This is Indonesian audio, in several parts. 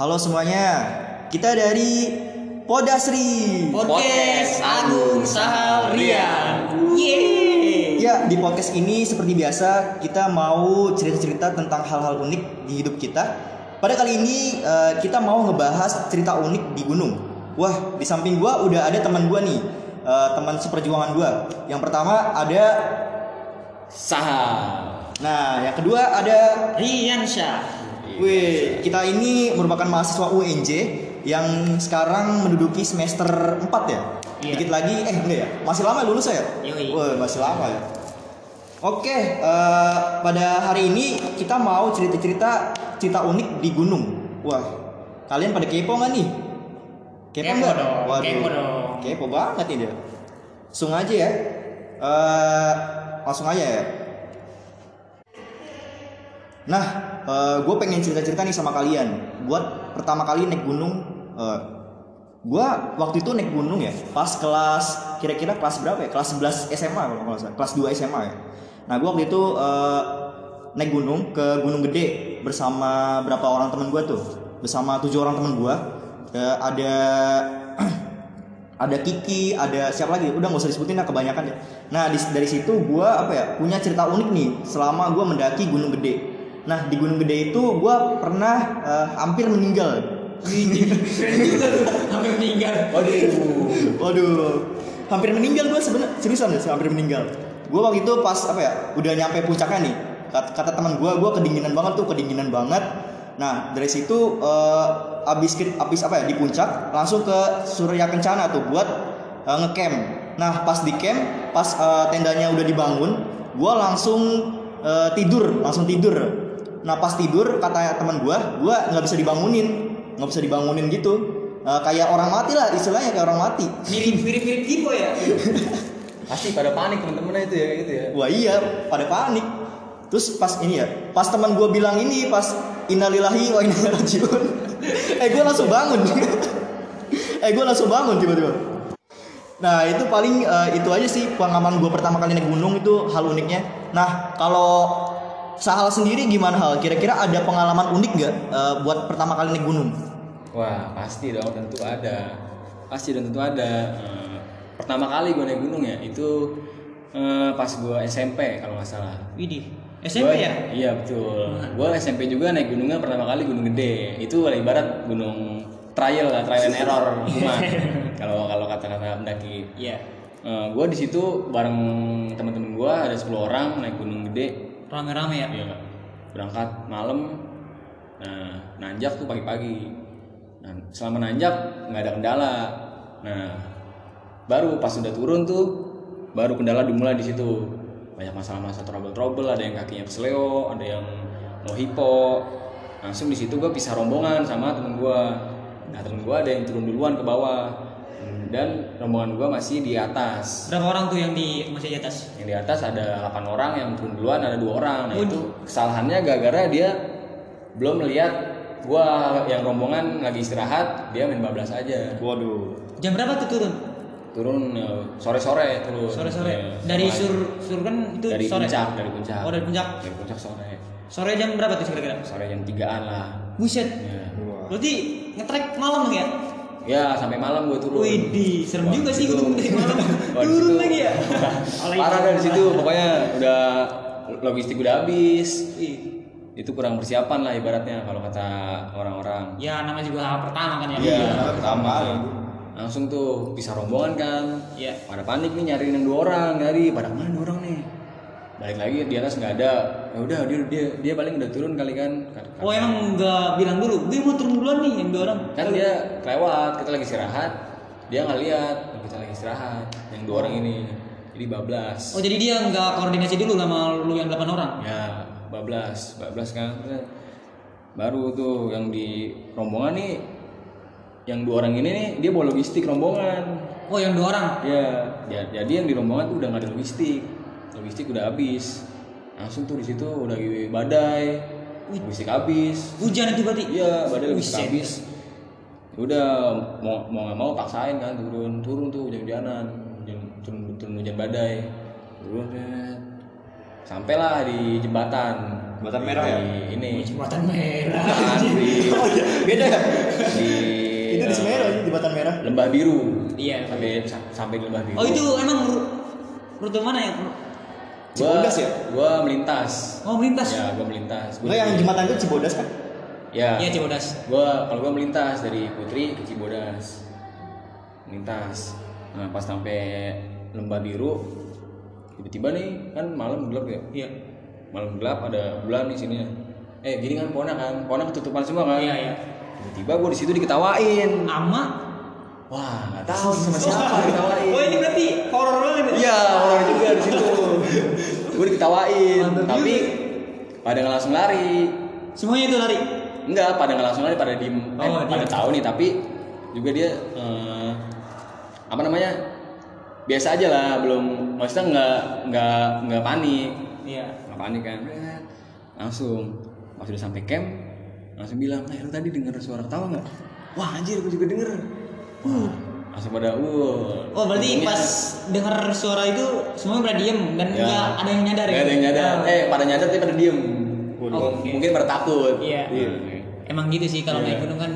Halo semuanya, kita dari Podasri. Podcast Agung Saharian. Yeay. Ya, di podcast ini seperti biasa kita mau cerita-cerita tentang hal-hal unik di hidup kita. Pada kali ini eh, kita mau ngebahas cerita unik di gunung. Wah, di samping gua udah ada teman gua nih, eh, teman seperjuangan gua. Yang pertama ada, Saham. nah yang kedua ada Rian Syah. Wih, kita ini merupakan mahasiswa UNJ yang sekarang menduduki semester 4 ya. Iya. Dikit lagi, eh enggak ya? Masih lama lulus ya? Yoi. Wah, masih lama ya. Oke, eh, pada hari ini kita mau cerita-cerita cerita unik di gunung. Wah, kalian pada kepo nggak nih? Kepo nggak? Waduh, kepo dong. Kepo banget ini dia. Langsung aja ya. Eh, langsung aja ya. Nah, gue pengen cerita-cerita nih sama kalian. Buat pertama kali naik gunung, gue waktu itu naik gunung ya, pas kelas kira-kira kelas berapa ya? Kelas 11 SMA kalau nggak salah, kelas 2 SMA ya. Nah, gue waktu itu eh, naik gunung ke Gunung Gede bersama berapa orang temen gue tuh, bersama tujuh orang temen gue. ada ada Kiki, ada siapa lagi? Udah nggak usah disebutin lah kebanyakan ya. Nah dari situ gue apa ya punya cerita unik nih selama gue mendaki Gunung Gede. Nah di Gunung Gede itu gue pernah eh, hampir meninggal. Sampai meninggal. Waduh, waduh, hampir meninggal gue sebenarnya seriusan ya, hampir meninggal. Gue waktu itu pas apa ya, udah nyampe puncaknya nih. Kata, kata teman gue, gue kedinginan banget tuh, kedinginan banget. Nah dari situ eh, abis abis apa ya di puncak, langsung ke Surya Kencana tuh buat eh, ngecamp. Nah pas di camp, pas eh, tendanya udah dibangun, gue langsung eh, tidur, langsung tidur. Nah pas tidur kata teman gue, gue nggak bisa dibangunin, nggak bisa dibangunin gitu. Eh, kayak orang mati lah, istilahnya kayak orang mati. Mirip mirip mirip Dipo ya. Pasti pada panik teman-temannya itu ya gitu ya. Wah iya, pada panik. Terus pas ini ya, pas teman gue bilang ini, pas innalillahi wa inna ilaihi rajiun. eh gue langsung bangun. eh gue langsung bangun tiba-tiba. Nah itu paling eh, itu aja sih pengalaman gue pertama kali naik gunung itu hal uniknya. Nah kalau Sahal sendiri gimana hal? Kira-kira ada pengalaman unik gak eh, buat pertama kali naik gunung? Wah pasti dong tentu ada. Pasti dan tentu ada. Eh, pertama kali gue naik gunung ya itu eh, pas gue SMP kalau nggak salah. Widih. SMP Gua- ya? Iya betul. Gue SMP juga naik gunungnya pertama kali gunung gede. Itu ibarat gunung trial lah, trial and error kalau kalau kata-kata pendaki. Iya. gue di situ bareng teman-teman gue ada 10 orang naik gunung gede. Rame-rame ya. Iya. Berangkat malam. Nah, nanjak tuh pagi-pagi. Nah, selama nanjak nggak ada kendala. Nah, baru pas udah turun tuh baru kendala dimulai di situ. Banyak masalah-masalah trouble-trouble, ada yang kakinya kesleo, ada yang mau hipo. Langsung di situ gue pisah rombongan sama temen gue. Nah, temen gue ada yang turun duluan ke bawah. Dan rombongan gue masih di atas Berapa orang tuh yang di masih di atas? yang di atas ada 8 orang yang turun duluan ada dua orang nah itu kesalahannya gara-gara dia belum melihat gua yang rombongan lagi istirahat dia main bablas aja Waduh. Jam berapa tuh turun? turun ya, sore-sore turun Sore-sore. Ya, Dari sur sur kan itu dari sore. puncak dari puncak Oh, dari puncak. dari puncak sore Sore jam berapa tuh kira-kira? sore jam tigaan lah Buset. ya, Berarti ngetrek malam dong ya? Ya sampai malam gua turun Widih, serem Wah, juga sih itu- gunung dari malam. Turun lagi ya. parah dah di situ pokoknya udah logistik udah habis Ih. itu kurang persiapan lah ibaratnya kalau kata orang-orang Ya namanya juga hal pertama kan ya. Iya, Iya, pertama. pertama. Langsung tuh bisa rombongan kan. Iya. Pada panik nih nyariin yang dua orang, nyari pada mana dua orang nih. Balik lagi di atas nggak ada. Ya udah dia dia dia paling udah turun kali kan. Kata- Oh emang nggak bilang dulu, gue mau turun duluan nih yang dua orang. Kan dia kelewat, kita lagi istirahat. Dia nggak lihat kita lagi istirahat. Yang dua orang ini. Jadi bablas. Oh jadi dia nggak koordinasi dulu sama lu yang 8 orang. Ya, bablas, bablas kan. Baru tuh yang di rombongan nih yang dua orang ini nih dia bawa logistik rombongan. Oh yang dua orang. Ya, ya- jadi yang di rombongan tuh udah nggak ada logistik, logistik udah habis. Langsung tuh di situ udah lagi badai, logistik habis. Hujan itu berarti. Iya, badai logistik habis. Udah mau mau nggak mau paksain kan turun turun tuh hujan-hujanan, hujan turun turun hujan badai, turun. Sampailah di jembatan. Jembatan merah ya? Di ini. Jembatan merah. Di, Oh, Beda ya? di Itu di Semeru aja jembatan merah. Lembah Biru. Iya. Sampai sampai di Lembah Biru. Oh itu emang ru- rute mana ya? Cibodas ya? Gua melintas. Oh melintas. Ya, gua melintas. Gua Enggak yang jembatan itu Cibodas kan? Ya. Iya Cibodas. Gua kalau gua melintas dari Putri ke Cibodas. Melintas. Nah, pas sampai Lembah Biru tiba-tiba nih kan malam gelap ya. Iya. Malam gelap ada bulan di sini. Eh, gini kan pohonnya kan. Pohonnya ketutupan semua kan. Iya iya. Tiba-tiba gua di situ diketawain. Ama. Wah, nggak tahu sama siapa diketawain. Oh ini berarti horor banget. ya? Iya, orang juga di situ. gue diketawain, tapi pada nggak langsung lari. Semuanya itu lari. Enggak, pada nggak langsung lari, pada diem. eh, Oh, pada tahu nih, tapi juga dia eh, apa namanya? Biasa aja lah, belum maksudnya nggak nggak nggak panik, Iya. nggak panik kan? Langsung pas udah sampai camp, langsung bilang, "Nah, lu tadi dengar suara tawa nggak?" Wah, anjir, gue juga denger. Wah, langsung pada, "Wah." Oh berarti untungnya- pas dengar suara itu semuanya pada diem dan Ya. nggak ada yang nyadar Nggak ada yang nyadar. Oh. Eh, pada nyadar tapi pada diem. Oh, oke. Mungkin pada takut. Iya. Emang gitu sih kalau Iya. naik gunung kan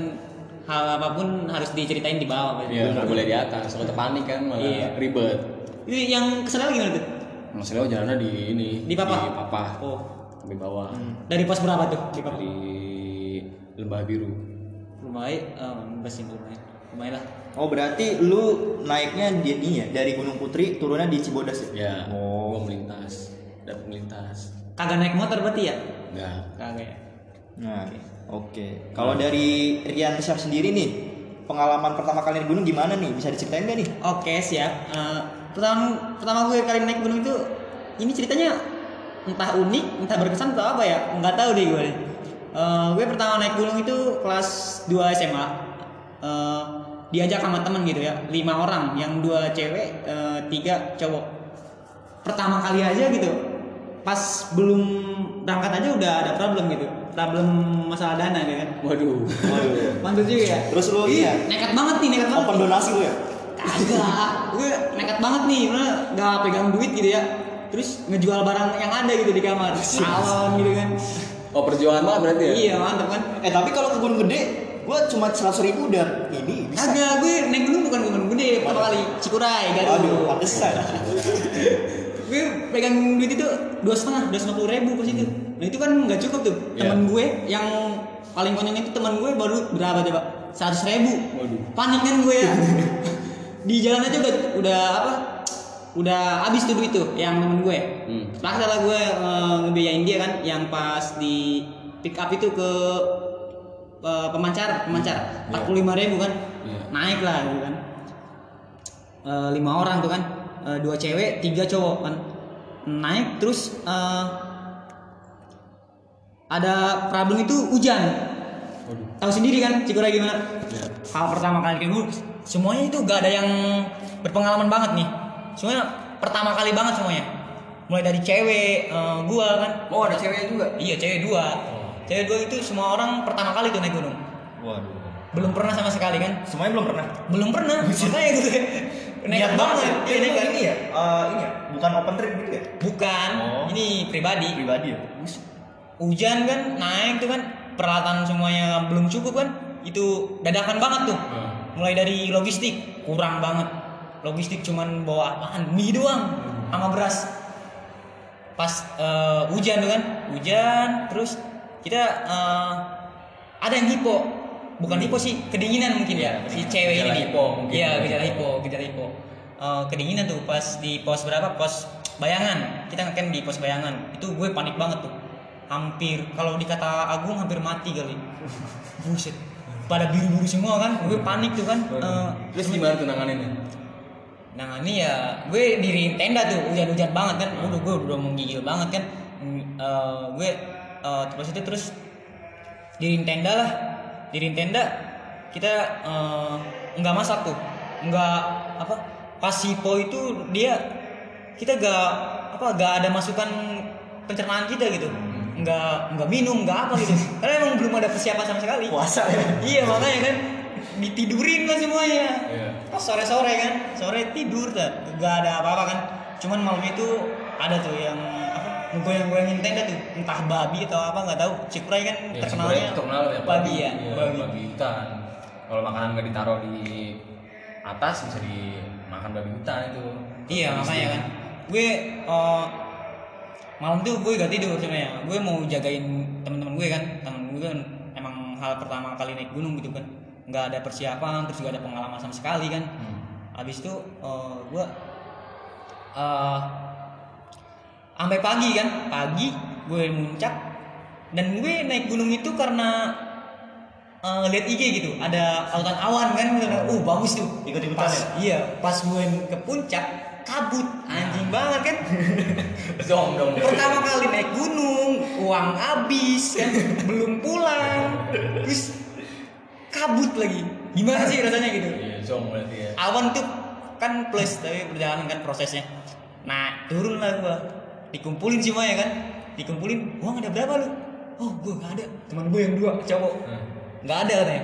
hal apa pun harus diceritain di bawah. Iya, nggak boleh di atas. Kalau panik kan malah Iya. ribet. Itu yang kesel gimana tuh? Maksudnya jalannya di ini. Di Papa? Di Papa. Oh. Di bawah. Dari pos berapa tuh di Papua? Di Lembah Biru. Lumayan, um, sih lumayan. Lumayan lah. Oh berarti lu naiknya di ini ya dari Gunung Putri turunnya di Cibodas ya? Ya. Oh. Gua melintas. Dan melintas. Kagak naik motor berarti ya? Enggak. Kagak ya. Nah, oke. Kalau dari Rian Syah sendiri nih, pengalaman pertama kali naik gunung gimana nih? Bisa diceritain gak nih? Oke siap. Eh, pertama pertama gue kali naik gunung itu ini ceritanya entah unik, entah berkesan atau apa ya? Nggak tahu deh gue. Eh, gue pertama naik gunung itu kelas 2 SMA. Eh, diajak sama temen gitu ya, lima orang, yang dua cewek, eh, tiga cowok. Pertama kali aja gitu, pas belum berangkat aja udah ada problem gitu, problem masalah dana gitu kan. Waduh. Mantap juga ya. Terus lu iya Nekat banget nih, nekat banget. open donasi lu ya? Kagak, gue nekat banget nih, mana gak pegang duit gitu ya. Terus ngejual barang yang ada gitu di kamar, salon gitu kan. Oh, perjuangan banget berarti ya? Iya mantap kan. Eh tapi kalau ke gunung gede, gua cuma seratus ribu udah ini bisa. Kagak, gue naik gunung bukan gunung gede pertama kali, Cikuray, Aduh, Garut. pantesan. Gue pegang duit itu dua setengah, dua puluh ribu pas itu. Nah itu kan nggak cukup tuh. Iya. Temen gue yang paling konyol itu temen gue baru berapa coba? Seratus ribu. Waduh. Panik kan gue ya. di jalan aja udah udah apa? Udah habis tuh duit tuh yang temen gue. Hmm. Paksa lah gue eh, ngebiayain dia kan yang pas di pick up itu ke eh, pemancar, pemancar empat puluh lima ribu kan, Iya. naik lah gitu kan. Eh, lima orang tuh kan, Eh, dua cewek, tiga cowok kan, naik terus eh, ada problem itu hujan. Tahu sendiri kan Cikuray gimana? Iya. Hal pertama kali kayak gue, semuanya itu gak ada yang berpengalaman banget nih. Semuanya pertama kali banget semuanya. Mulai dari cewek, eh, gua kan. Oh, ada ceweknya juga. Iya cewek dua. Cewek dua itu semua orang pertama kali tuh naik gunung. Waduh. Belum pernah sama sekali kan? Semuanya belum pernah. Belum pernah. Makanya gue nekat banget. Iya, Ini nekat. ini ya? eh, ini ya? Bukan open trip gitu ya? Bukan. Oh. Ini pribadi. Pribadi ya? Hujan kan naik tuh kan peralatan semuanya belum cukup kan? Itu dadakan banget tuh. Hmm. Mulai dari logistik kurang banget. Logistik cuman bawa apaan? Mie doang sama beras. Pas eh, hujan tuh kan, hujan terus kita eh, ada yang hipo. Bukan hipo sih, kedinginan mungkin ya. Si cewek Gejala ini hipo mungkin. Iya, gejala hipo, gejala hipo. Eh, kedinginan tuh pas di pos berapa? Pos bayangan. Kita ngecamp di pos bayangan. Itu gue panik banget tuh. Hampir kalau dikata Agung hampir mati kali. Buset. Pada biru-biru semua kan. Gue panik tuh kan. Eh, Terus gimana tuh nanganinnya? Nah ini ya gue diri tenda tuh hujan-hujan banget kan, udah gue udah menggigil banget kan, eh, gue eh, terus itu terus diri tenda lah, diri tenda kita eh, nggak masak tuh, nggak apa pas hipo itu dia kita gak apa gak ada masukan pencernaan kita gitu, nggak nggak minum nggak apa gitu, karena emang belum ada persiapan sama sekali. Puasa ya? Iya makanya kan ditidurin lah semuanya. Iya. Pas sore-sore kan, sore tidur dah, gak ada apa-apa kan. Cuman malam itu ada tuh yang apa ngegoyang-goyangin tenda tuh entah babi atau apa nggak tahu. Cikuray kan Ya, terkenalnya sebenarnya terkenal ya babi ya? Iya, babi. babi hutan. Kalau makanan nggak ditaruh di atas bisa dimakan babi hutan itu. iya makanya kan. Gue eh, malam tuh gue gak tidur sebenarnya. Gue mau jagain teman-teman gue kan. Teman gue kan emang hal pertama kali naik gunung gitu kan. Nggak ada persiapan terus gak ada pengalaman sama sekali kan. Hmm. habis itu eh, gue eh sampai pagi kan? Pagi gue muncak. Dan gue naik gunung itu karena eh, lihat IG gitu. Ada lautan awan kan? Uh bagus tuh. Ikut-ikutan pas ya? iya pas gue ke puncak kabut. Anjing banget kan? Zong dong. pertama kali naik gunung uang habis kan? Belum pulang. Terus kabut lagi. Gimana sih rasanya gitu? Iya, zong berarti ya. awan tuh kan plus tapi berjalan kan prosesnya. Nah turun lah gua dikumpulin semuanya kan? Dikumpulin uang ada berapa lu oh gua nggak ada. Teman gue yang dua cowok. Hmm. nggak ada katanya.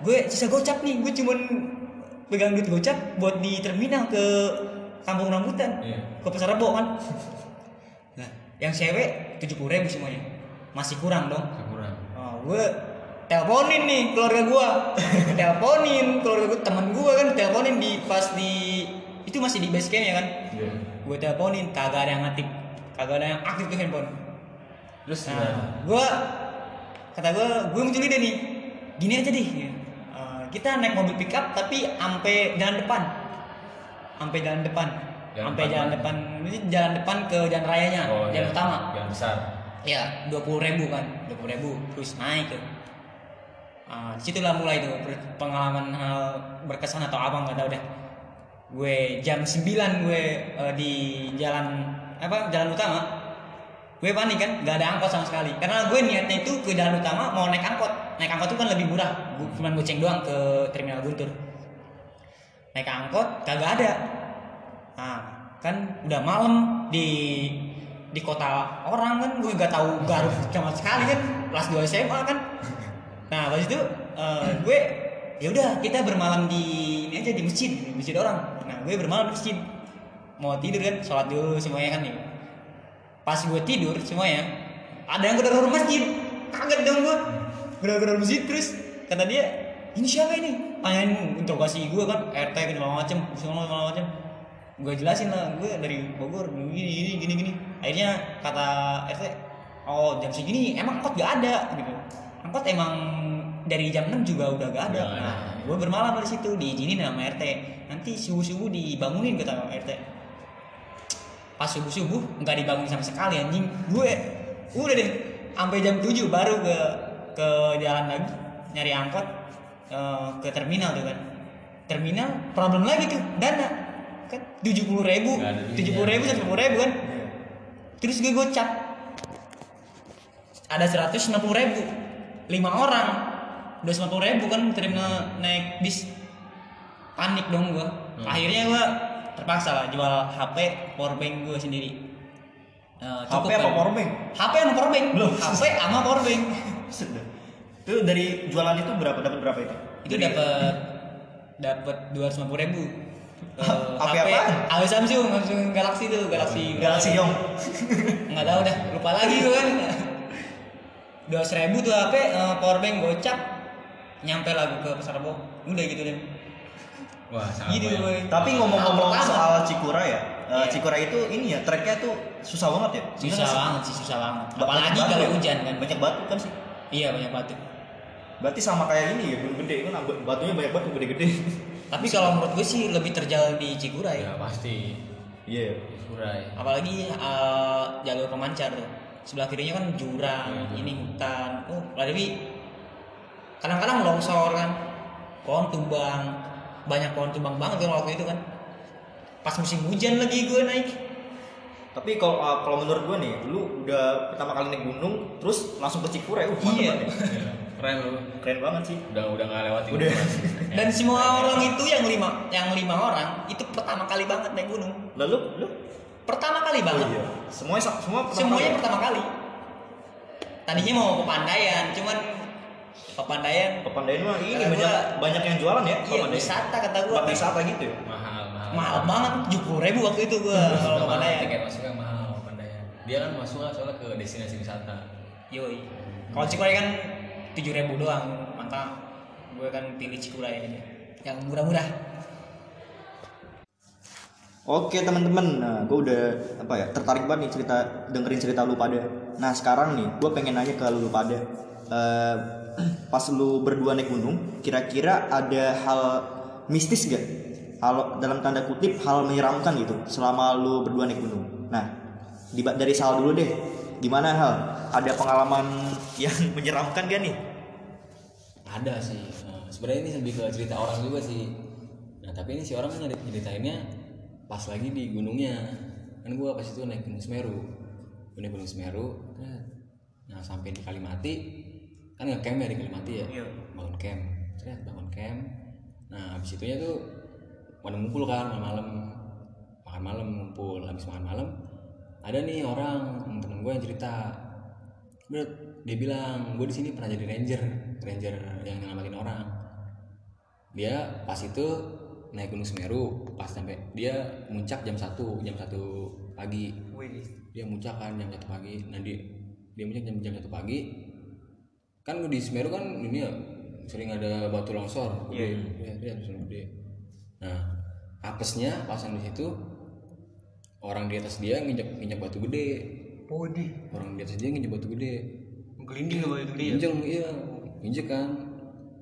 Gue sisa gocap nih gue cuman pegang duit gocap buat di terminal ke kampung rambutan Iya. ke pasar rebo kan? Nah yang cewek tujuh puluh ribu semuanya masih kurang dong. Kurang. Oh, gue teleponin nih keluarga gue teleponin keluarga gue temen gue kan teleponin di pas di itu masih di base camp ya kan? Iya. gue teleponin kagak ada yang aktif kagak ada yang aktif tuh handphone. Terus nah gimana? gue kata gue gue muncul ide nih. Gini aja deh Eh, kita naik mobil pickup tapi sampai jalan depan. Sampai jalan depan. Jalan sampai depan jalan depan ini jalan depan ke jalan rayanya Oh, jalan iya. utama. Yang besar. ya dua puluh ribu kan dua puluh ribu terus naik tuh. Ah, di situlah mulai tuh pengalaman hal berkesan atau apa nggak tahu deh. Gue jam 9 gue eh, di jalan apa jalan utama? Gue panik kan nggak ada angkot sama sekali. Karena gue niatnya itu ke jalan utama mau naik angkot. Naik angkot itu kan lebih murah. Cuma goceng doang ke terminal Guntur. Naik angkot kagak ada. Nah kan udah malam di di kota orang kan gue gak tahu Garut sama sekali kan. Kelas 2 SMA kan. Nah habis itu eh, gue ya udah kita bermalam di ini aja di masjid di masjid orang. Nah gue bermalam di masjid mau tidur kan sholat dulu semuanya kan nih. Pas gue tidur semuanya ada yang gedor masjid. Kaget dong gue gedor masjid terus kata dia ini siapa ini? Tanyain interogasi gue kan RT segala macem segala macem. Gue jelasin lah gue dari Bogor gini gini gini gini. Akhirnya kata RT oh jam segini emang angkot gak ada gitu. Angkot emang dari jam 6 juga udah gak ada. Ada. nah gue bermalam di situ diizinin sama RT nanti subuh subuh dibangunin kata RT pas subuh subuh nggak dibangun sama sekali anjing. Gue udah deh sampai jam 7 baru ke ke jalan lagi nyari angkot eh, ke terminal tuh kan. Terminal problem lagi tuh dana. Kan tujuh puluh ribu tujuh puluh ribu seratus ribu kan. Terus gue gocap. Ada seratus ribu lima orang. Udah sembilan ribu kan terminal naik bis. Panik dong gue Hmm. akhirnya gue terpaksa lah jual HP powerbank gue sendiri Eh, HP apa kan? powerbank? HP sama powerbank Loh. HP sama powerbank Sudah. Itu dari jualan itu berapa dapat berapa itu? itu dapat dapat dua ratus ribu Eh, HP apaan? HP Samsung Samsung Galaxy tuh Galaxy Galaxy Young. nggak tahu dah lupa lagi gue kan dua ribu tuh HP eh, powerbank gocap nyampe lah gua ke pasar rebo udah gitu deh Wah, gue Tapi ngomong-ngomong soal Cikura ya, eh, Iya. Cikura itu ini ya treknya tuh susah banget ya. Susah sih? banget sih susah banget Ba- apalagi banyak kalau ya? hujan kan Banyak batu kan sih. iya banyak batu Berarti sama kayak ini ya, gunung gede kan batunya banyak batu gede-gede. tapi kalau menurut gue sih lebih terjal di Cikuray Ya pasti. Iya. Surai. apalagi eh, jalur pemancar tuh sebelah kirinya kan jurang Iya, ini hutan oh lebih kadang-kadang longsor kan pohon tumbang banyak pohon tumbang banget kan waktu itu kan pas musim hujan lagi gue naik Tapi kalau uh, kalau menurut gue nih, lu udah pertama kali naik gunung, terus langsung ke Cikura, uh, Iya. ya. Iya, Keren lu. Keren banget sih. Udah udah nggak lewatin. Udah. dan semua orang itu yang lima yang lima orang itu pertama kali banget naik gunung Lalu lu? pertama kali Oh banget iya. Semuanya semua pertama semuanya kali ya? pertama kali tadinya mau ke Pandayan cuman ke Pandayan Pepandayan mah ini Karena banyak gua- banyak yang jualan ya. iya Pepandayan. wisata kata gue Tempat wisata gitu ya. mahal mahal. mahal banget tujuh puluh ribu waktu itu gue kalau ke Pandayan Tiket masuknya mahal Pandayan. dia kan masuk lah soalnya ke destinasi wisata Yoi. Kalau Cikuray kan tujuh ribu doang, maka gue kan pilih Cikuray aja. Yang murah-murah. Oke teman-teman, nah, gue udah apa ya tertarik banget nih cerita dengerin cerita lu pada. Nah sekarang nih, gue pengen nanya ke lu pada. Eh, pas lu berdua naik gunung, kira-kira ada hal mistis gak? Hal dalam tanda kutip hal menyeramkan gitu selama lu berdua naik gunung. Nah, di, dari Sal dulu deh, gimana hal? Ada pengalaman yang menyeramkan gak nih? ada sih Nah, sebenarnya ini lebih ke cerita orang juga sih nah tapi ini si orang kan nyeritainnya pas lagi di gunungnya kan gua pas itu naik gunung Semeru naik gunung Semeru nah sampai di Kalimati kan ngecamp ya di Kalimati ya? Iya. bangun camp. Set, bangun camp. Nah habis itunya tuh pada ngumpul kan malam-malam. Makan malam ngumpul. Habis makan malam ada nih orang temen gue yang cerita. Bro, dia bilang gue di sini pernah jadi ranger. Ranger yang nyelamatin orang. Dia pas itu naik gunung Semeru pas sampai dia muncak jam 1 jam 1 pagi. Wih. dia muncak kan jam 1 pagi. Nah dia dia muncak jam jam 1 pagi kan di Semeru kan ini ya sering ada batu longsor Iya, gede. Iya, iya, longsor gede. nah apesnya pasang di situ orang di atas dia nginjak nginjak batu gede Podi. orang di atas dia nginjek batu gede Gelinding loh itu dia. injek iya injek kan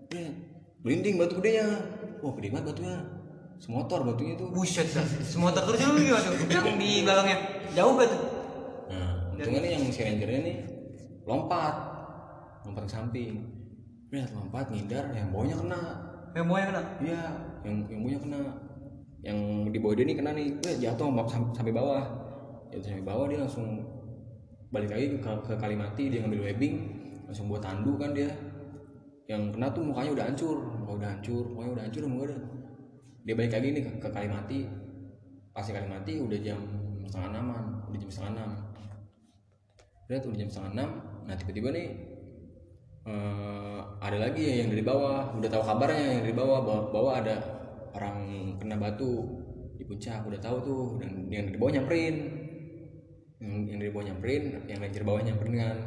ya berinding batu gedenya wah gede banget batunya semotor batunya itu Buset dah. Semua terus dulu gimana? Yang di belakangnya. Jauh tuh? nah untungnya nih yang si rangernya nih lompat lompat ke samping. Lihat lompat ngindar yang bawahnya kena. Yang yang kena. iya yang yang bawahnya kena. Yang di bawah dia nih kena nih. Wah, jatuh sam- sampai bawah. Jatuh sampai bawah dia langsung balik lagi ke, ke Kalimati dia ngambil webbing langsung buat tandu kan dia. Yang kena tuh mukanya udah hancur muka udah hancur mukanya udah hancur muka udah dia balik lagi nih ke, ke Kalimati. Pas di Kalimati udah jam setengah enaman udah jam setengah enam. Lihat udah jam setengah enam. Nah tiba-tiba nih eh, ada lagi ya yang dari bawah. Udah tahu kabarnya yang dari bawah bahwa, bahwa ada orang kena batu di puncak. Udah tahu tuh dan yang dari bawah nyamperin. Yang, yang dari bawah nyamperin yang ranger bawah nyamperin kan.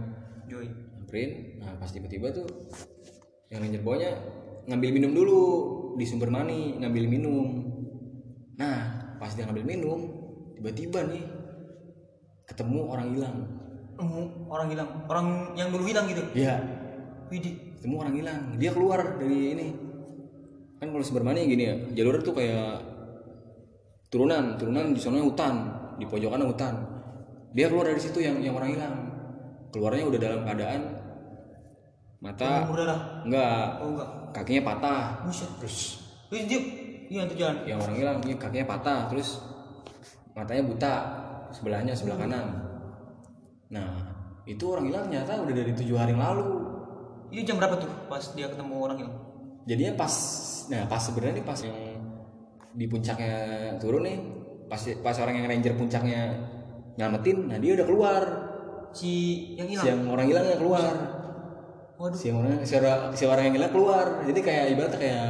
Joy. nyamperin. Nah pas tiba-tiba tuh yang ranger bawahnya ngambil minum dulu di sumber mani ngambil minum. Nah pas dia ngambil minum tiba-tiba nih ketemu orang hilang. Orang hilang. Orang yang dulu hilang gitu. ya Widih. ketemu orang hilang. Dia keluar dari ini. Kan kalau sumber mani gini ya jalur tuh kayak turunan turunan di sana hutan di pojokan hutan. Dia keluar dari situ yang yang orang hilang. Keluarnya udah dalam keadaan mata enggak. Oh enggak. kakinya patah. Buset. Terus. Dia iya tuh jalan. yang orang hilang ini kakinya patah. Terus matanya buta sebelahnya sebelah kanan. Nah itu orang hilang nyata udah dari tujuh hari yang lalu Ini jam berapa tuh pas dia ketemu orang hilang? jadinya pas nah pas sebenarnya nih pas yang di puncaknya turun nih pas pas orang yang ranger puncaknya nyelamatin nah dia udah keluar Si yang hilang. si yang orang hilangnya keluar Waduh. si yang orang si orang, si orang yang hilang keluar jadi kayak ibaratnya kayak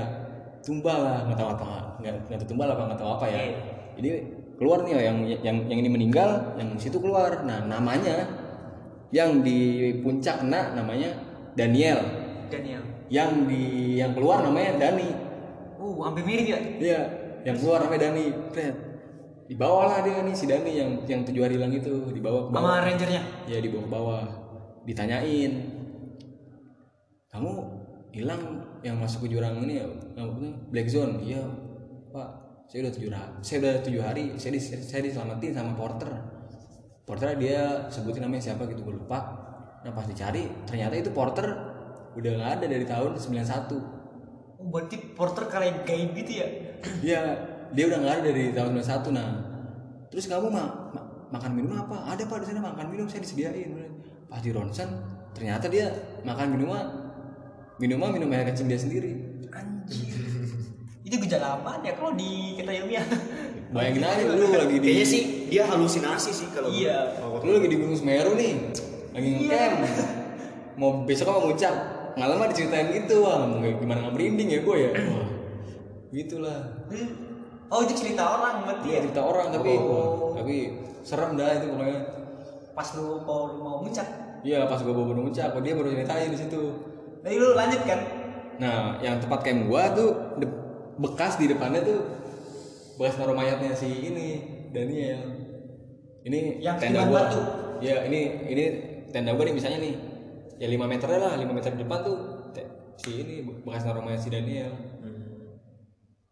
tumbal lah nggak tahu apa nggak nggak tahu tumbal apa nggak tahu apa ya Iya. jadi keluar nih yang yang yang ini meninggal yang situ keluar nah namanya yang di puncak kena namanya Daniel Daniel. yang di yang keluar namanya Dani Uh, hampir mirip ya. Iya, yang keluar namanya Dani. Fred. Dibawa lah dia nih si Dani yang yang tujuh hari hilang itu dibawa ke bawah. Sama rangernya. Ya dibawa ke bawah. Ditanyain. Kamu hilang yang masuk ke jurang ini ya? Apa Black zone. Iya, Pak. Saya udah tujuh hari. Saya udah tujuh hari. Saya dis, saya diselamatin sama porter. Porter dia sebutin namanya siapa gitu gue lupa. Nah pas dicari ternyata itu porter udah nggak ada dari tahun 91 Oh, berarti porter kayak gaib gitu ya? Iya, dia udah nggak ada dari tahun 91 nah. Terus kamu ma- ma- makan minum apa? Ada pak di sana makan minum saya disediain. Pas di ronsen ternyata dia makan minum minumnya minum air kencing dia sendiri. Anjir. Itu gejala apaan ya kalau di kita ilmiah? Bayangin aja lu lagi di Kayaknya sih dia halusinasi sih kalau Iya. lu lagi di Gunung Semeru nih, lagi ngecamp. Mau besok mau ngucap, nggak lama diceritain gitu, wah gimana nggak merinding ya gue ya. Wah, gitulah. Oh itu cerita orang berarti Iya ya? cerita orang tapi Oh. wah, tapi serem dah itu pokoknya. pas lu mau mau muncak Iya pas gue baru muncak, dia baru nyeritain di situ. jadi lu lanjut kan Nah, yang tempat camp gua tuh bekas di depannya tuh bekas naruh mayatnya si ini Daniel. Ini Yang tenda gua. batu. Ya, ini ini tenda gua nih misalnya nih. Ya 5 meter lah, 5 meter di depan tuh si ini bekas naruh mayat si Daniel.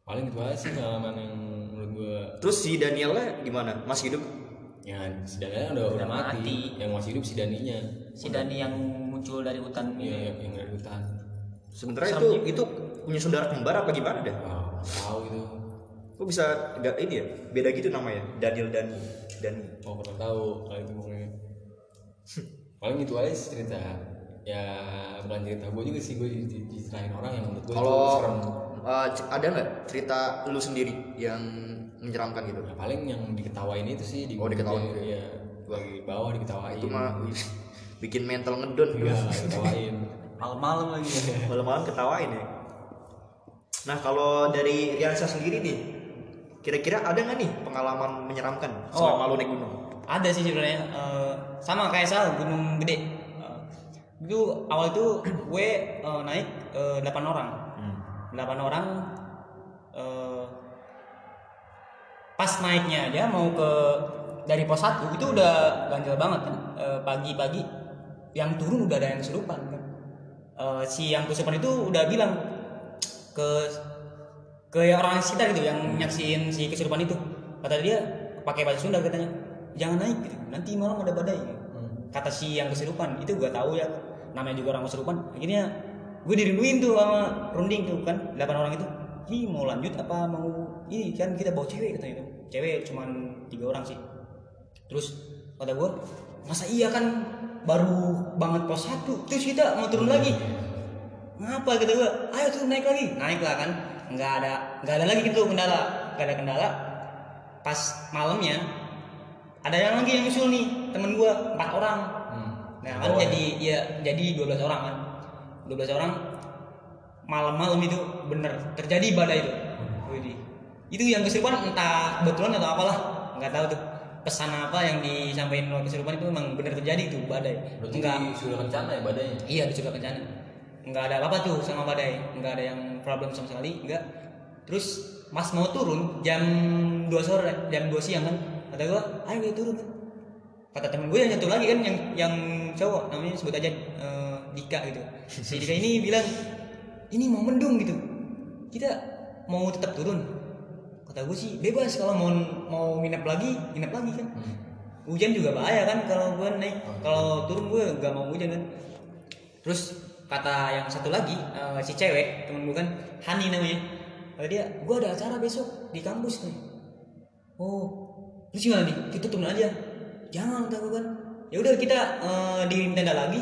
Paling itu aja sih pengalaman yang menurut gua Terus si Danielnya gimana? Masih hidup? ya si Daniel udah, udah Udah mati. mati. Yang masih hidup si Daninya. si Dani yang muncul dari hutan Iya, yang, yang dari hutan. Sebenarnya Serem itu itu punya saudara kembar apa gimana dah? Wah, nggak tahu gitu. Kok bisa nggak ini ya? Beda gitu namanya. Daniel dan Dani. Oh kurang tahu kalau itu pokoknya. Paling itu aja sih cerita. Ya bukan cerita gue juga sih gue diceritain orang yang menurut gue Kalau itu serem. uh, ada nggak cerita lu sendiri yang menyeramkan gitu? Ya, paling yang diketawain itu sih di Oh, diketawain gitu ya. Di bawah diketawain. Itu mah bikin mental ngedon gitu. diketawain. malam-malam lagi Malam-malam ketawain ya. Nah kalau dari Riansa sendiri nih, kira-kira ada nggak nih pengalaman menyeramkan selama lu naik gunung? Ada sih sebenarnya Eh, sama kayak Sal gunung gede. Eh, itu awal itu gue eh, naik eh, 8 orang. 8 orang eh, pas naiknya aja mau ke dari pos 1 itu udah ganjil banget kan. Eh, pagi-pagi yang turun udah ada yang kesurupan kan. Eh, si yang kesurupan itu udah bilang ke ke orang sekitar gitu yang nyaksiin si kesurupan itu. Kata dia pakai bahasa Sunda katanya jangan naik gitu. Nanti malam ada badai. Kata si yang kesurupan itu gua tahu ya. Namanya juga orang kesurupan. Akhirnya gue dirinduin tuh sama runding tuh kan. 8 orang itu ini mau lanjut apa mau ini? Kan kita bawa cewek katanya itu cewek cuman tiga orang sih. Terus kata gue masa iya kan baru banget pos satu? Terus kita mau turun lagi. Ngapa? kata gue ayo turun naik lagi. Naik lah kan. Nggak ada nggak ada lagi gitu kendala. Nggak ada kendala. Pas malamnya ada yang lagi yang nyusul nih temen gue empat orang nah kan jadi ya jadi 12 orang kan 12 orang malam-malam itu bener terjadi badai itu Widih. itu yang kesurupan entah kebetulan atau apalah nggak tahu tuh pesan apa yang disampaikan oleh kesurupan itu memang bener terjadi tuh badai Berarti enggak sudah kencana ya badannya. Iya Curug Kencana. Enggak ada apa-apa tuh sama badai, enggak ada yang problem sama sekali, enggak. Terus Mas mau turun jam 2 sore, jam 2 siang kan. Kata gua, "Ayo kita turun." Kata temen gue yang satu lagi kan yang yang cowok namanya sebut aja eh, Dika gitu. Si Dika ini bilang, "Ini mau mendung gitu. Kita mau tetap turun." Kata gue sih bebas kalau mau mau nginep lagi, nginep lagi kan. Hujan juga bahaya kan kalau gue naik, kalau turun gue gak mau hujan kan. Terus kata yang satu lagi eh, si cewek temen gue kan Hani namanya. Kata dia, gue ada acara besok di kampus nih. Oh, terus gimana nih? Kita turun aja. Jangan kata gue kan. Ya udah kita eh, di tenda lagi,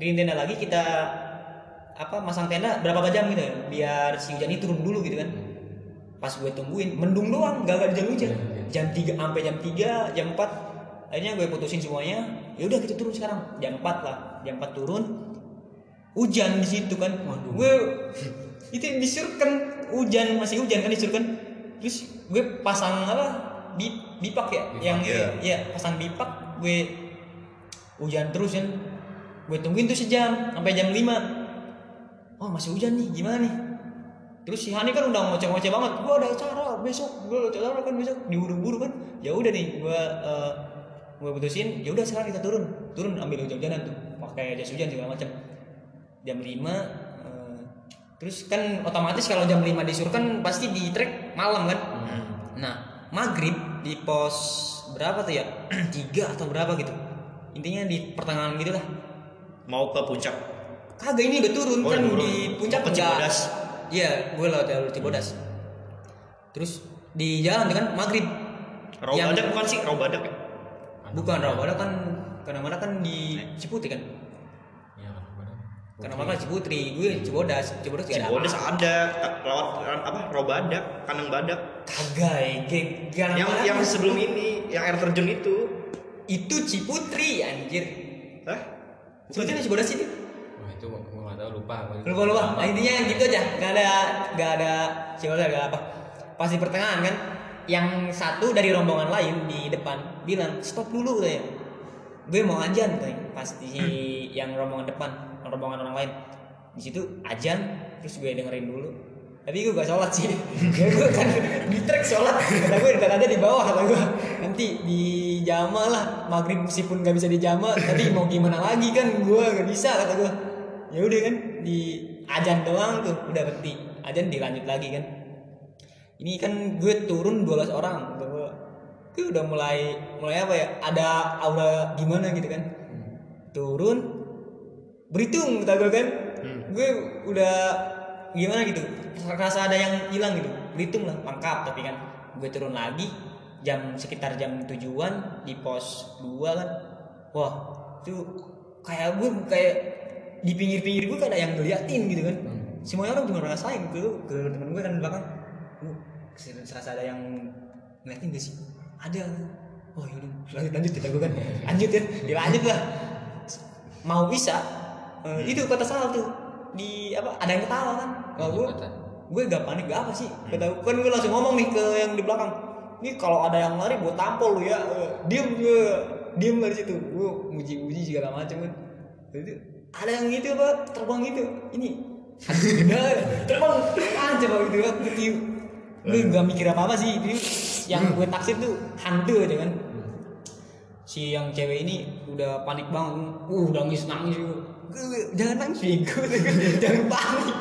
di tenda lagi kita apa masang tenda berapa jam gitu ya biar si hujan ini turun dulu gitu kan. Pas gue tungguin mendung doang gak ada hujan hujan jam 3 sampai jam 3 jam 4 akhirnya gue putusin semuanya. Ya udah kita turun sekarang. Jam 4 lah. Jam 4 turun. Hujan di situ kan. Gue itu disuruh kan. Hujan masih hujan kan disuruh kan. Terus gue pasang apa bip bipak ya? Yang iya. ya pasang bipak gue hujan terus kan. Gue tungguin tuh sejam sampai jam 5 oh masih hujan nih gimana nih? Terus si Hani kan udah ngoceh-ngoceh banget. Gue ada acara besok. Gue ada acara kan besok. Diburu-buru kan. Ya udah nih gue uh, gue putusin. Ya udah sekarang kita turun. Turun ambil hujan-hujanan tuh. Pakai jas hujan segala macam. Jam 5 eh, terus kan otomatis kalau jam 5 disuruh kan pasti di trek malam kan? Nah maghrib di pos berapa tuh ya tiga atau berapa gitu intinya di pertengahan gitu lah Mau ke puncak? kagak ini udah turun Oh, kan turun. di puncak Ke Cibodas. iya gue lewat jalur Cibodas terus di jalan tuh kan maghrib Yang- Rawabadak bukan sih? Rawabadak ya? bukan Rawabada kan karena mana kan di Ciputri kan Iya, karena mana kan Ciputri gue Cibodas Cibodas gak ada Cibodas ada lewat apa? Rawabadak, Kandang Badak. ya ge- gak Yang yang sebelum ini, yang air terjun itu. itu Ciputri anjir. Hah? Ciputri atau Cibodas itu Wah itu gue gak tau lupa. lupa lupa. Nah, intinya gitu aja. Gak ada gak ada Cibodas gak apa. Pas di pertengahan kan yang satu dari rombongan lain di depan bilang stop dulu katanya. Gue mau ajan tuh pas di yang rombongan depan rombongan orang lain. Di situ ajan terus gue dengerin dulu tapi gue gak sholat sih. Ya gue kan di trek sholat. Kata gue ada di bawah kata gue nanti di jama lah. Maghrib meskipun gak bisa di jama tapi mau gimana lagi kan gue gak bisa kata gue ya udah kan di ajan doang tuh. Udah berhenti. Ajan dilanjut lagi kan. Ini kan gue turun 12 orang. Gue gue udah mulai mulai apa ya ada aura gimana gitu kan. Turun. Berhitung kata gue kan. Gue udah gimana gitu. Rasa ada yang hilang gitu. Berhitung lah lengkap. Tapi kan gue turun lagi jam sekitar jam tujuan di pos 2 kan. Wah itu kayak gue kayak di pinggir-pinggir gue kayak ada yang ngeliatin gitu kan. Semuanya orang juga ngerasain ke ke temen gue kan belakang. Uh, serasa ada yang ngeliatin gak sih? Ada. Oh yaudah lanjut lanjut kita gue kan. Lanjut ya dilanjut lah. Mau bisa eh, itu kata salah tuh di apa ada yang ketawa kan? Kalau gue gue gak panik gak apa sih? Kata kan gue langsung ngomong nih ke yang di belakang. Ini kalau ada yang lari gue tampol lu ya. Eh, diem gue diem dari situ. Gue muji-muji segala macam kan. Itu ada yang gitu apa terbang gitu. Ini terbang. Aja pak gitu kan gitu. Gue gak mikir apa apa sih itu yang gue taksir tuh hantu aja kan. Si yang cewek ini udah panik banget uh udah nangis nangis Gue, jangan nangis bego jangan panik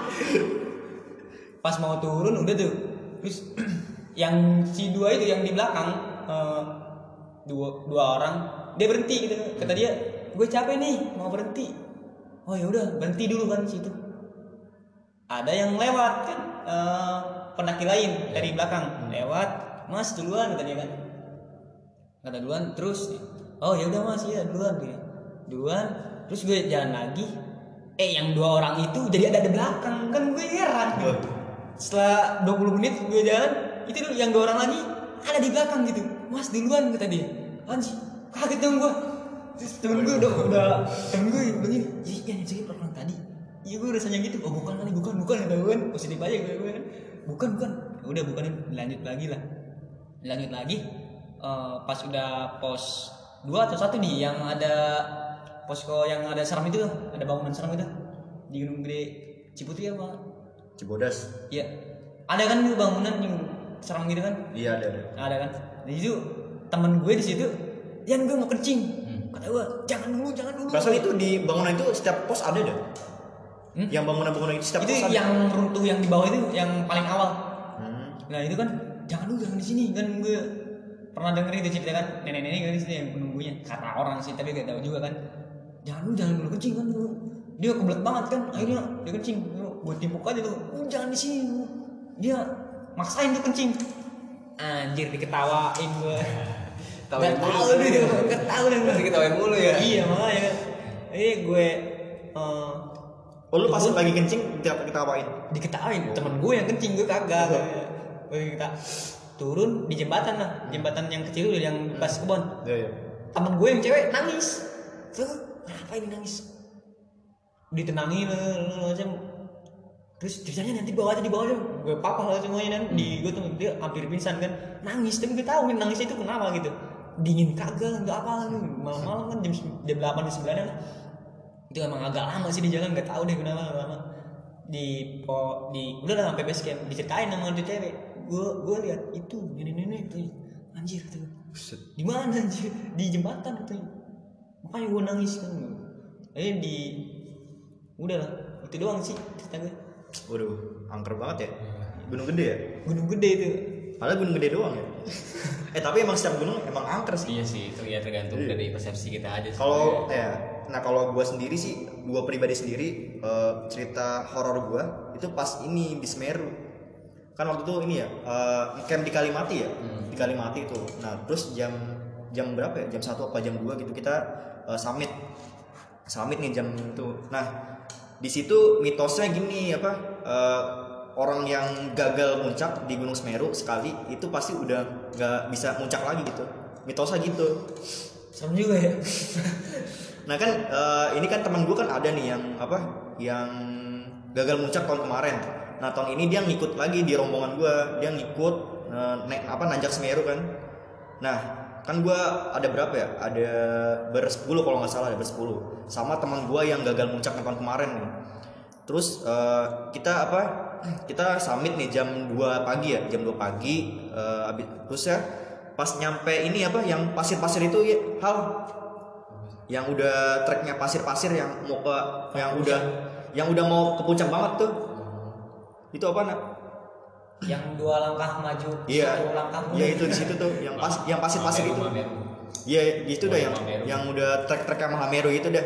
pas mau turun udah tuh. Terus yang si dua itu yang di belakang eh, dua dua orang dia berhenti gitu. Kata dia gue capek nih mau berhenti. Oh ya udah berhenti dulu kan situ. Ada yang lewat kan eh, pendaki lain dari belakang. Lewat mas duluan kata dia kan. Kata duluan terus oh ya udah mas ya duluan dia. Duluan terus gue jalan lagi eh yang dua orang itu jadi ada di belakang. Kan gue heran setelah 20 menit gue jalan itu yang dua orang lagi ada di belakang gitu. Mas duluan kata dia. Anjir kaget dong gue terus temen gue udah udah temen gue udah gini iya iya jadi orang tadi. Iya gue rasanya gitu. Oh bukan kali bukan bukan kata gue kan. Positif aja gue gue kan. Bukan bukan. Ya udah bukanin lanjut lagi lah. Lanjut lagi eh, pas udah pos dua atau satu nih yang ada posko yang ada seram itu ada bangunan seram itu di Gunung Gede Ciputri apa Cibodas. Iya. Ada kan tuh bangunan yang serem gitu kan? Iya ada ada. Ada kan? Di situ temen gue di situ, yang gue mau kencing. Kata gue, jangan dulu, jangan dulu. Perasaan itu di bangunan itu setiap pos ada deh. Hmm? Yang bangunan-bangunan itu setiap itu pos ada. yang runtuh yang di bawah itu yang paling awal. Hmm. Nah itu kan, jangan dulu, jangan di sini kan gue pernah denger itu cerita kan nenek-nenek kan di sini yang penunggunya kata orang sih tapi gak tahu juga kan jangan dulu jangan dulu kencing kan dulu. Dia kebelet banget kan. Akhirnya dia kencing. Gue timpuk aja tuh. "Uh, jangan di sini lu." dia maksain tuh kencing. Anjir diketawain gue Tawain Gak mulu. tahu deh ketawain mulu ya. iya makanya. Kan ini gue eh, Oh lu pas lagi kencing kita ketawain. diketawain. Temen gue yang kencing gue kagak. Gue kita turun di jembatan lah. Jembatan yang kecil yang pas kebon. Iya iya. temen gue yang cewek nangis. Tuh kenapa ini nangis? Ditenangin lah macam. Terus ceritanya nanti bawa aja di bawah aja. Gue papa lah semuanya kan. Di gue tuh dia hampir pingsan kan. Nangis tapi gue tahu nangisnya itu kenapa gitu. Dingin kagak nggak apa malam-malam kan jam jam delapan jam sembilan lah itu emang agak lama sih di jalan nggak tahu deh kenapa lama. Di po di udah lah sampai base camp. Diceritain sama tuh cewek. Gue gue lihat itu nenek-nenek tuh. Anjir tuh. Di mana anjir? Di jembatan katanya makanya gue nangis kan eh di udah lah itu doang sih cerita gue Waduh, angker banget ya. Gunung gede ya? gunung gede itu Padahal gunung gede doang ya. eh tapi emang setiap gunung emang angker sih. Iya sih, itu ya tergantung Iya. dari persepsi kita aja. sih. Kalau ya, nah kalau gue sendiri sih, gue pribadi sendiri eh, cerita horor gue itu pas ini di Semeru. Kan waktu itu ini ya, eh, camp di Kalimati ya, di Kalimati itu. Nah terus jam jam berapa ya? Jam satu apa jam 2 gitu kita eh, summit, summit nih jam itu. Nah di situ mitosnya gini apa? eh, orang yang gagal muncak di Gunung Semeru sekali itu pasti udah nggak bisa muncak lagi gitu. Mitosnya gitu. serem juga ya Nah kan eh, ini kan teman gue kan ada nih yang apa yang gagal muncak tahun kemarin. Nah tahun ini dia ngikut lagi di rombongan gue, dia ngikut eh, naik apa nanjak Semeru kan. Nah kan gua ada berapa ya? Ada bersepuluh kalau nggak salah ada bersepuluh sama teman gua yang gagal muncak tahun kemarin nih. Terus eh, kita apa? Kita summit nih jam 2 pagi ya jam 2 pagi eh, abis terus ya pas nyampe ini apa? Yang pasir-pasir itu ya hal. Yang udah treknya pasir-pasir yang mau ke yang udah yang udah mau ke puncak banget tuh. Itu apa nak yang dua langkah maju Iya, satu langkah mundur. iya itu di situ tuh yang pas yang pasir-pasir itu. Iya, gitu dah yang yang udah trek-trek sama Hameru itu dah.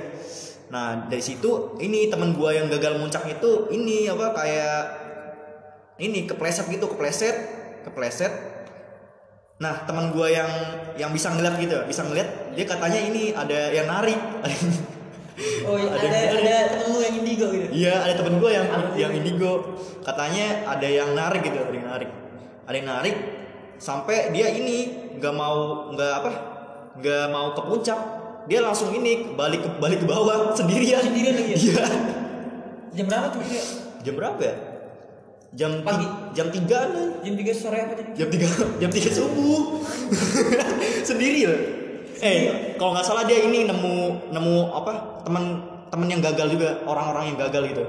Nah, dari situ ini teman gua yang gagal muncak itu ini apa kayak ini kepleset gitu, kepleset, kepleset. Nah, teman gua yang yang bisa ngeliat gitu, bisa ngeliat dia katanya ini ada yang narik. oh iya, Ada ada yang ada, temen lu yang indigo gitu Iya, ada temen gue yang yang indigo. Katanya ada yang narik gitu, ada yang narik. Ada yang narik sampai dia ini nggak mau nggak apa? nggak mau ke puncak. Dia langsung ini balik ke balik ke bawah sendirian. Sendirian lagi ya? Iya. jam berapa tuh dia Jam berapa ya? Jam Pagi. jam tiga nih. jam tiga sore apa tadi Jam tiga jam tiga subuh. Sendiri loh. Eh, kalau nggak salah dia ini nemu nemu apa? Teman teman yang gagal juga, orang-orang yang gagal gitu.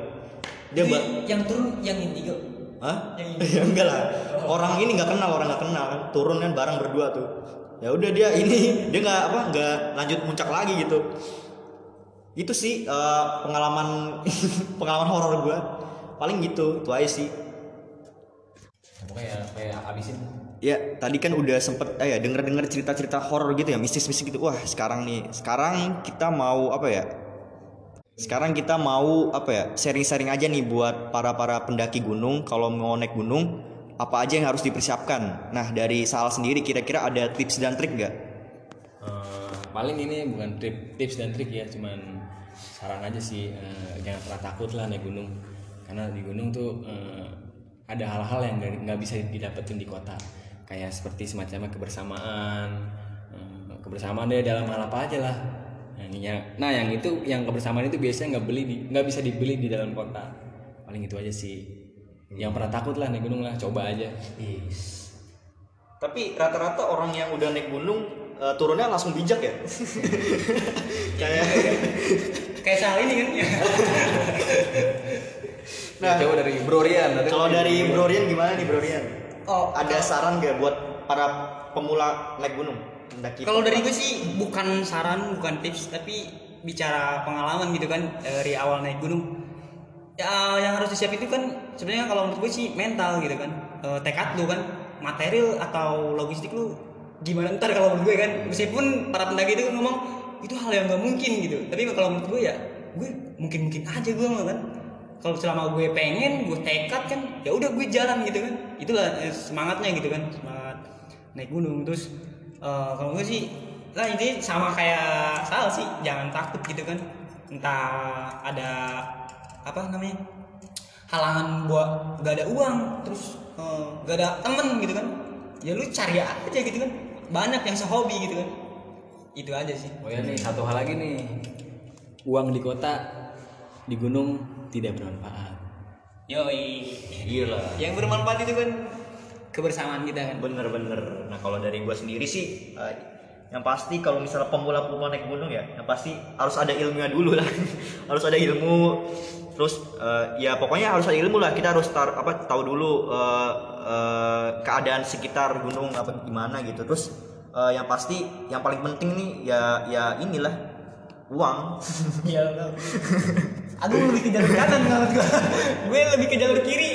Dia Jadi, ba- yang turun yang indigo Hah? Yang Ya enggak lah. Orang ini nggak kenal, orang nggak kenal kan. Turun kan bareng berdua tuh. Ya udah dia ini dia nggak apa nggak lanjut muncak lagi gitu. Itu sih eh, pengalaman pengalaman horor gua. Paling gitu, itu aja sih. pokoknya kayak abisin Ya, tadi kan udah sempet eh ya denger-denger cerita-cerita horor gitu ya, mistis-mistis gitu. Wah, sekarang nih, sekarang kita mau apa ya? Sekarang kita mau apa ya? Sharing-sharing aja nih buat para-para pendaki gunung kalau mau naik gunung, apa aja yang harus dipersiapkan. Nah, dari Sal sendiri kira-kira ada tips dan trik nggak? Eh, paling ini bukan tip, tips dan trik ya cuman saran aja sih eh, jangan pernah takut lah naik gunung karena di gunung tuh eh, ada hal-hal yang nggak bisa didapetin di kota kayak seperti semacamnya kebersamaan. Eh, kebersamaan deh dalam hal apa aja lah. Nah, yang, nah yang itu yang kebersamaan itu biasanya nggak beli di nggak bisa dibeli di dalam kota. Paling itu aja sih. Yang pernah takut lah naik gunung lah coba aja. Tapi rata-rata orang yang udah naik gunung eh, turunnya langsung bijak ya. Kayak kayak sal ini kan? Nah. coba dari Bro Rian kalau dari Bro Rian gimana nih Bro Rian? Oh Ada saran gak buat para pemula naik gunung? Pendaki Kalau dari gue sih bukan saran, bukan tips, tapi bicara pengalaman gitu kan dari awal naik gunung. Ya yang harus disiapin itu kan sebenarnya kalau menurut gue sih mental gitu kan, Eh, tekad lu kan, material atau logistik lu gimana ntar kalau menurut gue kan, meskipun para pendaki itu ngomong itu hal yang gak mungkin gitu, tapi kalau menurut gue ya gue mungkin mungkin aja gue kan. Kalau selama gue pengen, gue tekad kan, ya udah gue jalan gitu kan. Itulah eh, semangatnya gitu kan, semangat naik gunung. Terus eh, kalau gue sih lah ini sama kayak Sal sih jangan takut gitu kan. Entah ada apa namanya halangan buat gak ada uang terus eh, gak ada temen gitu kan. Ya lu cari aja gitu kan banyak yang sehobi gitu kan. Itu aja sih. Oh ya nih satu hal lagi nih. Uang di kota di gunung tidak bermanfaat. yoi Gila. yang bermanfaat itu kan kebersamaan kita kan Bener-bener. Nah kalau dari gua sendiri sih, eh, yang pasti kalau misalnya pemula-pemula naik gunung ya, yang pasti harus ada ilmunya dulu lah. harus ada ilmu. Terus eh, ya pokoknya harus ada ilmu lah. Kita harus tar, apa tahu dulu eh, eh, keadaan sekitar gunung apa gimana gitu. Terus eh, yang pasti yang paling penting nih ya ya inilah uang. ya aku lebih ke jalur kanan menurut gue gue lebih ke jalur kiri.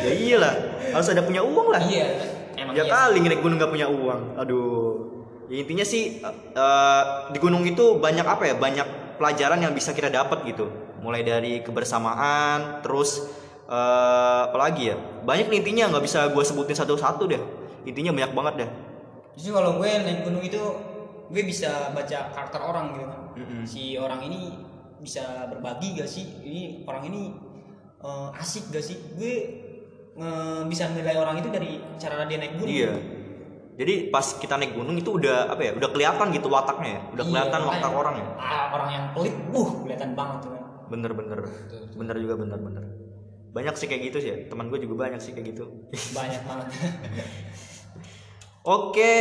Ya iyalah harus ada punya uang lah. iya. Emang ya iya kali naik gunung nggak punya uang. Aduh. Ya, intinya sih eh, eh, di gunung itu banyak apa ya? Banyak pelajaran yang bisa kita dapat gitu. Mulai dari kebersamaan terus eh, apalagi ya? Banyak nih intinya nggak bisa gue sebutin satu-satu deh. Intinya banyak banget deh. Justru kalau gue naik gunung itu gue bisa baca karakter orang gitu kan. Mm-mm. Si orang ini bisa berbagi gak sih? Ini orang ini eh, asik gak sih? Gue eh, bisa menilai orang itu dari cara dia naik gunung. iya jadi pas kita naik gunung itu udah apa ya udah kelihatan gitu wataknya ya udah Iya, kelihatan watak orang ya ah, orang yang pelit, uh, kelihatan banget tuh kan. bener-bener bener juga bener-bener banyak sih kayak gitu sih ya teman gue juga banyak sih kayak gitu Banyak banget. Oke,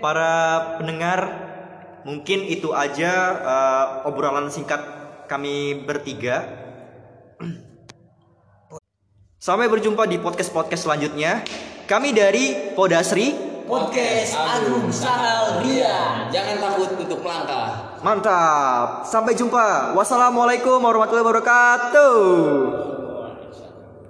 para pendengar, mungkin itu aja eh, obrolan singkat kami bertiga. Sampai berjumpa di podcast-podcast selanjutnya. Kami dari Podasri. Podcast Agung Sahal Ria. Jangan takut untuk melangkah. Mantap. Sampai jumpa. Wassalamualaikum warahmatullahi wabarakatuh.